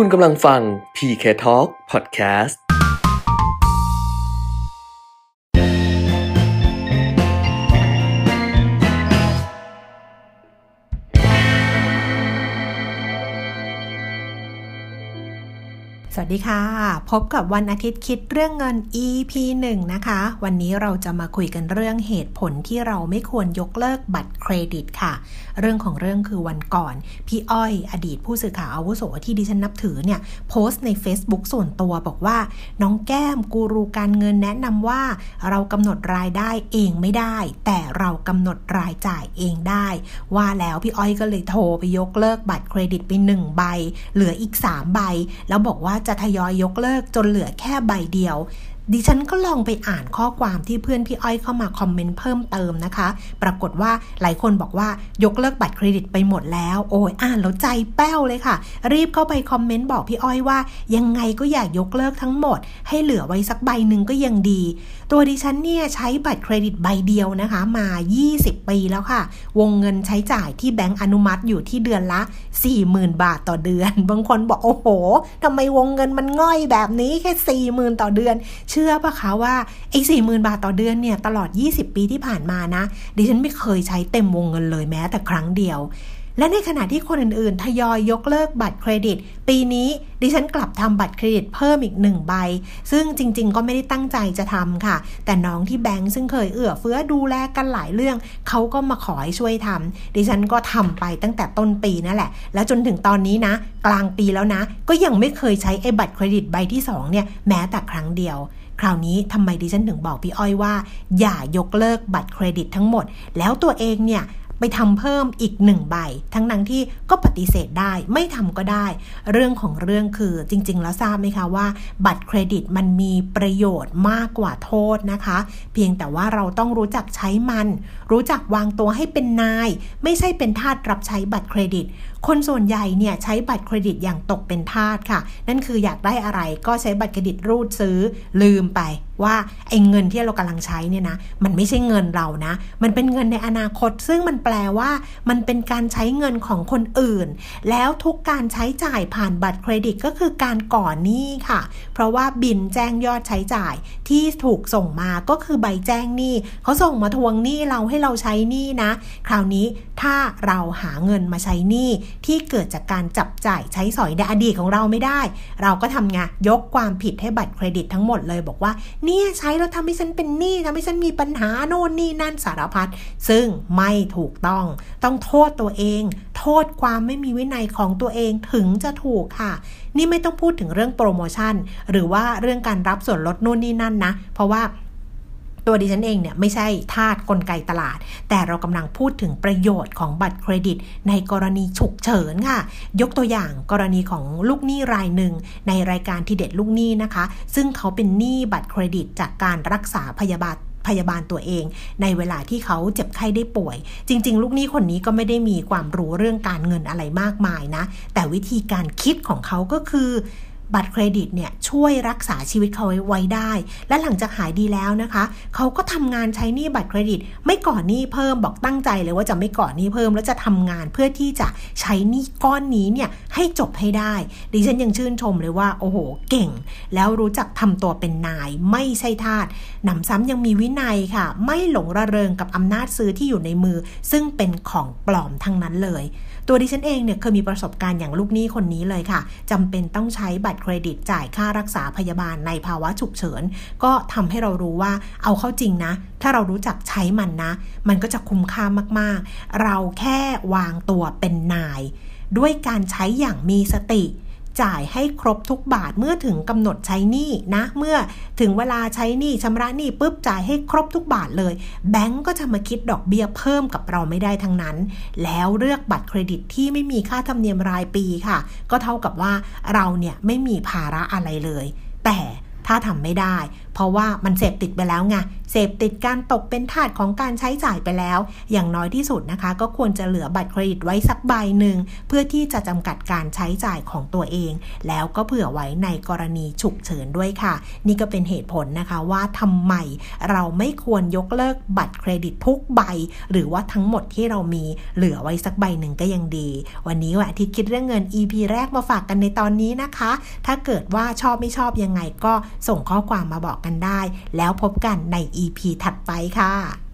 คุณกำลังฟัง PK Talk Podcast วัสดีค่ะ พบกับวันอาทิตย์คิดเรื่องเงิน EP 1 นะคะ วันนี้เราจะมาคุยกันเรื่องเหตุผลที่เราไม่ควรยกเลิกบัตรเครดิตค่ะ เรื่องของเรื่องคือวันก่อน พี่อ้อยอดีตผู้สื่อข่าวอาวุโสที่ดิฉันนับถือเนี่ยโพสต์ใน Facebook ส่วนตัวบอกว่า น้องแก้มกูรูการเงินแนะนำว่า เรากำหนดรายได้เองไม่ได้ แต่เรากำหนดรายจ่ายเองได้ ว่าแล้วพี่อ้อยก็เลยโทรไปยกเลิกบัตรเครดิตไป1ใบเหลืออีก 3 ใบ แล้วบอกว่าจะทยอยยกเลิกจนเหลือแค่ใบเดียว ดิฉันก็ลองไปอ่านข้อความที่เพื่อนพี่อ้อยเข้ามาคอมเมนต์เพิ่มเติมนะคะ ปรากฏว่าหลายคนบอกว่ายกเลิกบัตรเครดิตไปหมดแล้ว โอ้ยอ่านแล้วใจแป้วเลยค่ะ รีบเข้าไปคอมเมนต์บอกพี่อ้อยว่า ยังไงก็อยากยกเลิกทั้งหมด ให้เหลือไว้สักใบหนึ่งก็ยังดี ตัวดิฉันเนี่ยใช้บัตรเครดิตใบเดียวนะคะ มา 20 ปีแล้วค่ะ วงเงินใช้จ่ายที่แบงก์อนุมัติอยู่ที่เดือนละ 40,000 บาทต่อเดือน บางคนบอกโอ้โหทำไมวงเงินมันง่อยแบบนี้แค่ 40,000 ต่อเดือนเชื่อปะคะว่าไอ้40,000บาทต่อเดือนเนี่ยตลอด 20 ปีที่ผ่านมานะ ดิฉันไม่เคยใช้เต็มวงเงินเลยแม้แต่ครั้งเดียว และในขณะที่คนอื่นๆ ทยอยยกเลิกบัตรเครดิต ปีนี้ดิฉันกลับทำบัตรเครดิตเพิ่มอีกหนึ่งใบ ซึ่งจริง ๆ ก็ไม่ได้ตั้งใจจะทำค่ะ แต่น้องที่แบงค์ซึ่งเคยเอื้อเฟื้อดูแลกันหลายเรื่อง เขาก็มาขอให้ช่วยทำดิฉันก็ทำไปตั้งแต่ต้นปีนั่นแหละ แล้วจนถึงตอนนี้นะ กลางปีแล้วนะ ก็ยังไม่เคยใช้ไอ้บัตรเครดิตใบที่สองเนี่ยแม้แต่ครั้งเดียว คราวนี้ทำไมดิฉันถึงบอกพี่อ้อยว่า อย่ายกเลิกบัตรเครดิตทั้งหมด แล้วตัวเองเนี่ย ไปทำเพิ่มอีกหนึ่งใบ ทั้งนั้นที่ก็ปฏิเสธได้ไม่ทำก็ได้ เรื่องของเรื่องคือจริง ๆ แล้วทราบไหมคะว่า บัตรเครดิตมันมีประโยชน์มากกว่าโทษนะคะ เพียงแต่ว่าเราต้องรู้จักใช้มัน รู้จักวางตัวให้เป็นนาย ไม่ใช่เป็นทาสรับใช้บัตรเครดิต คนส่วนใหญ่เนี่ยใช้บัตรเครดิตอย่างตกเป็นทาสค่ะ นั่นคืออยากได้อะไรก็ใช้บัตรเครดิตรูดซื้อลืมไป ว่าไอ้เงินที่เรากำลังใช้เนี่ยนะมันไม่ใช่เงินเรานะ มันเป็นเงินในอนาคต ซึ่งมันแปลว่ามันเป็นการใช้เงินของคนอื่น แล้วทุกการใช้จ่ายผ่านบัตรเครดิตก็คือการก่อนหนี้ค่ะ เพราะว่าบินแจ้งยอดใช้จ่ายที่ถูกส่งมาก็คือใบแจ้งหนี้เขาส่งมาทวงหนี้เราให้เราใช้หนี้นะ คราวนี้ถ้าเราหาเงินมาใช้หนี้ที่เกิดจากการจับจ่ายใช้สอยในอดีตของเราไม่ได้ เราก็ทำงานยกความผิดให้บัตรเครดิตทั้งหมดเลยบอกว่าเนี่ยใช้แล้วทำให้ฉันเป็นหนี้ทำให้ฉันมีปัญหาโน่นนี่นั่นสารพัดซึ่งไม่ถูกต้อง ต้องโทษตัวเอง โทษความไม่มีวินัยของตัวเองถึงจะถูกค่ะ นี่ไม่ต้องพูดถึงเรื่องโปรโมชั่น หรือว่าเรื่องการรับส่วนลดโน่นนี่นั่นนะ เพราะว่า ตัวดิฉันเองเนี่ยไม่ใช่ทาสกลไกตลาด แต่เรากำลังพูดถึงประโยชน์ของบัตรเครดิต ในกรณีฉุกเฉินค่ะ ยกตัวอย่างกรณีของลูกหนี้รายหนึ่งในรายการทีเด็ดลูกหนี้นะคะ ซึ่งเขาเป็นหนี้บัตรเครดิตจากการรักษาพยาบาลพยาบาลตัวเอง ในเวลาที่เขาเจ็บไข้ได้ป่วย จริง ๆ ลูกหนี้คนนี้ก็ไม่ได้มีความรู้เรื่องการเงินอะไรมากมายนะ แต่วิธีการคิดของเขาก็คือ บัตรเครดิตเนี่ยช่วยรักษาชีวิตเขาไว้ได้ และหลังจากหายดีแล้วนะคะ เขาก็ทำงานใช้หนี้บัตรเครดิต ไม่ก่อหนี้เพิ่มบอกตั้งใจเลยว่าจะไม่ก่อหนี้เพิ่ม แล้วจะทำงานเพื่อที่จะใช้หนี้ก้อนนี้เนี่ยให้จบให้ได้ ดิฉันยังชื่นชมเลยว่าโอ้โห เก่ง แล้วรู้จักทำตัวเป็นนายไม่ใช่ทาสหนำซ้ำยังมีวินัยค่ะ ไม่หลงระเริงกับอำนาจซื้อที่อยู่ในมือ ซึ่งเป็นของปลอมทั้งนั้นเลย ตัวดิฉันเองเนี่ยเคยมีประสบการณ์อย่างลูกหนี้คนนี้เลยค่ะจำเป็นต้องใช้บัตรเครดิตจ่ายค่ารักษาพยาบาลในภาวะฉุกเฉิน ก็ทำให้เรารู้ว่าเอาเข้าจริงนะ ถ้าเรารู้จักใช้มันนะ มันก็จะคุ้มค่ามากๆ เราแค่วางตัวเป็นนาย ด้วยการใช้อย่างมีสติ จ่ายให้ครบทุกบาทเมื่อถึงกำหนดใช้หนี้นะ เมื่อถึงเวลาใช้หนี้ชำระหนี้ปุ๊บจ่ายให้ครบทุกบาทเลย แบงก์ก็จะมาคิดดอกเบี้ยเพิ่มกับเราไม่ได้ทั้งนั้น แล้วเลือกบัตรเครดิตที่ไม่มีค่าธรรมเนียมรายปีค่ะ ก็เท่ากับว่าเราเนี่ยไม่มีภาระอะไรเลย แต่ถ้าทำไม่ได้ เพราะว่ามันเสพติดไปแล้วไงเสพติดการตกเป็นทาสของการใช้จ่ายไปแล้ว อย่างน้อยที่สุดนะคะ ก็ควรจะเหลือบัตรเครดิตไว้สักใบหนึ่งเพื่อที่จะจำกัดการใช้จ่ายของตัวเอง แล้วก็เผื่อไว้ในกรณีฉุกเฉินด้วยค่ะ นี่ก็เป็นเหตุผลนะคะว่าทำไมเราไม่ควรยกเลิกบัตรเครดิตทุกใบ หรือว่าทั้งหมดที่เรามีเหลือไว้สักใบหนึ่งก็ยังดี วันนี้วันอาทิตย์คิดเรื่องเงิน EP แรกมาฝากกันในตอนนี้นะคะ ถ้าเกิดว่าชอบไม่ชอบยังไงก็ส่งข้อความมาบอกกันได้ แล้วพบกันใน EP ถัดไปค่ะ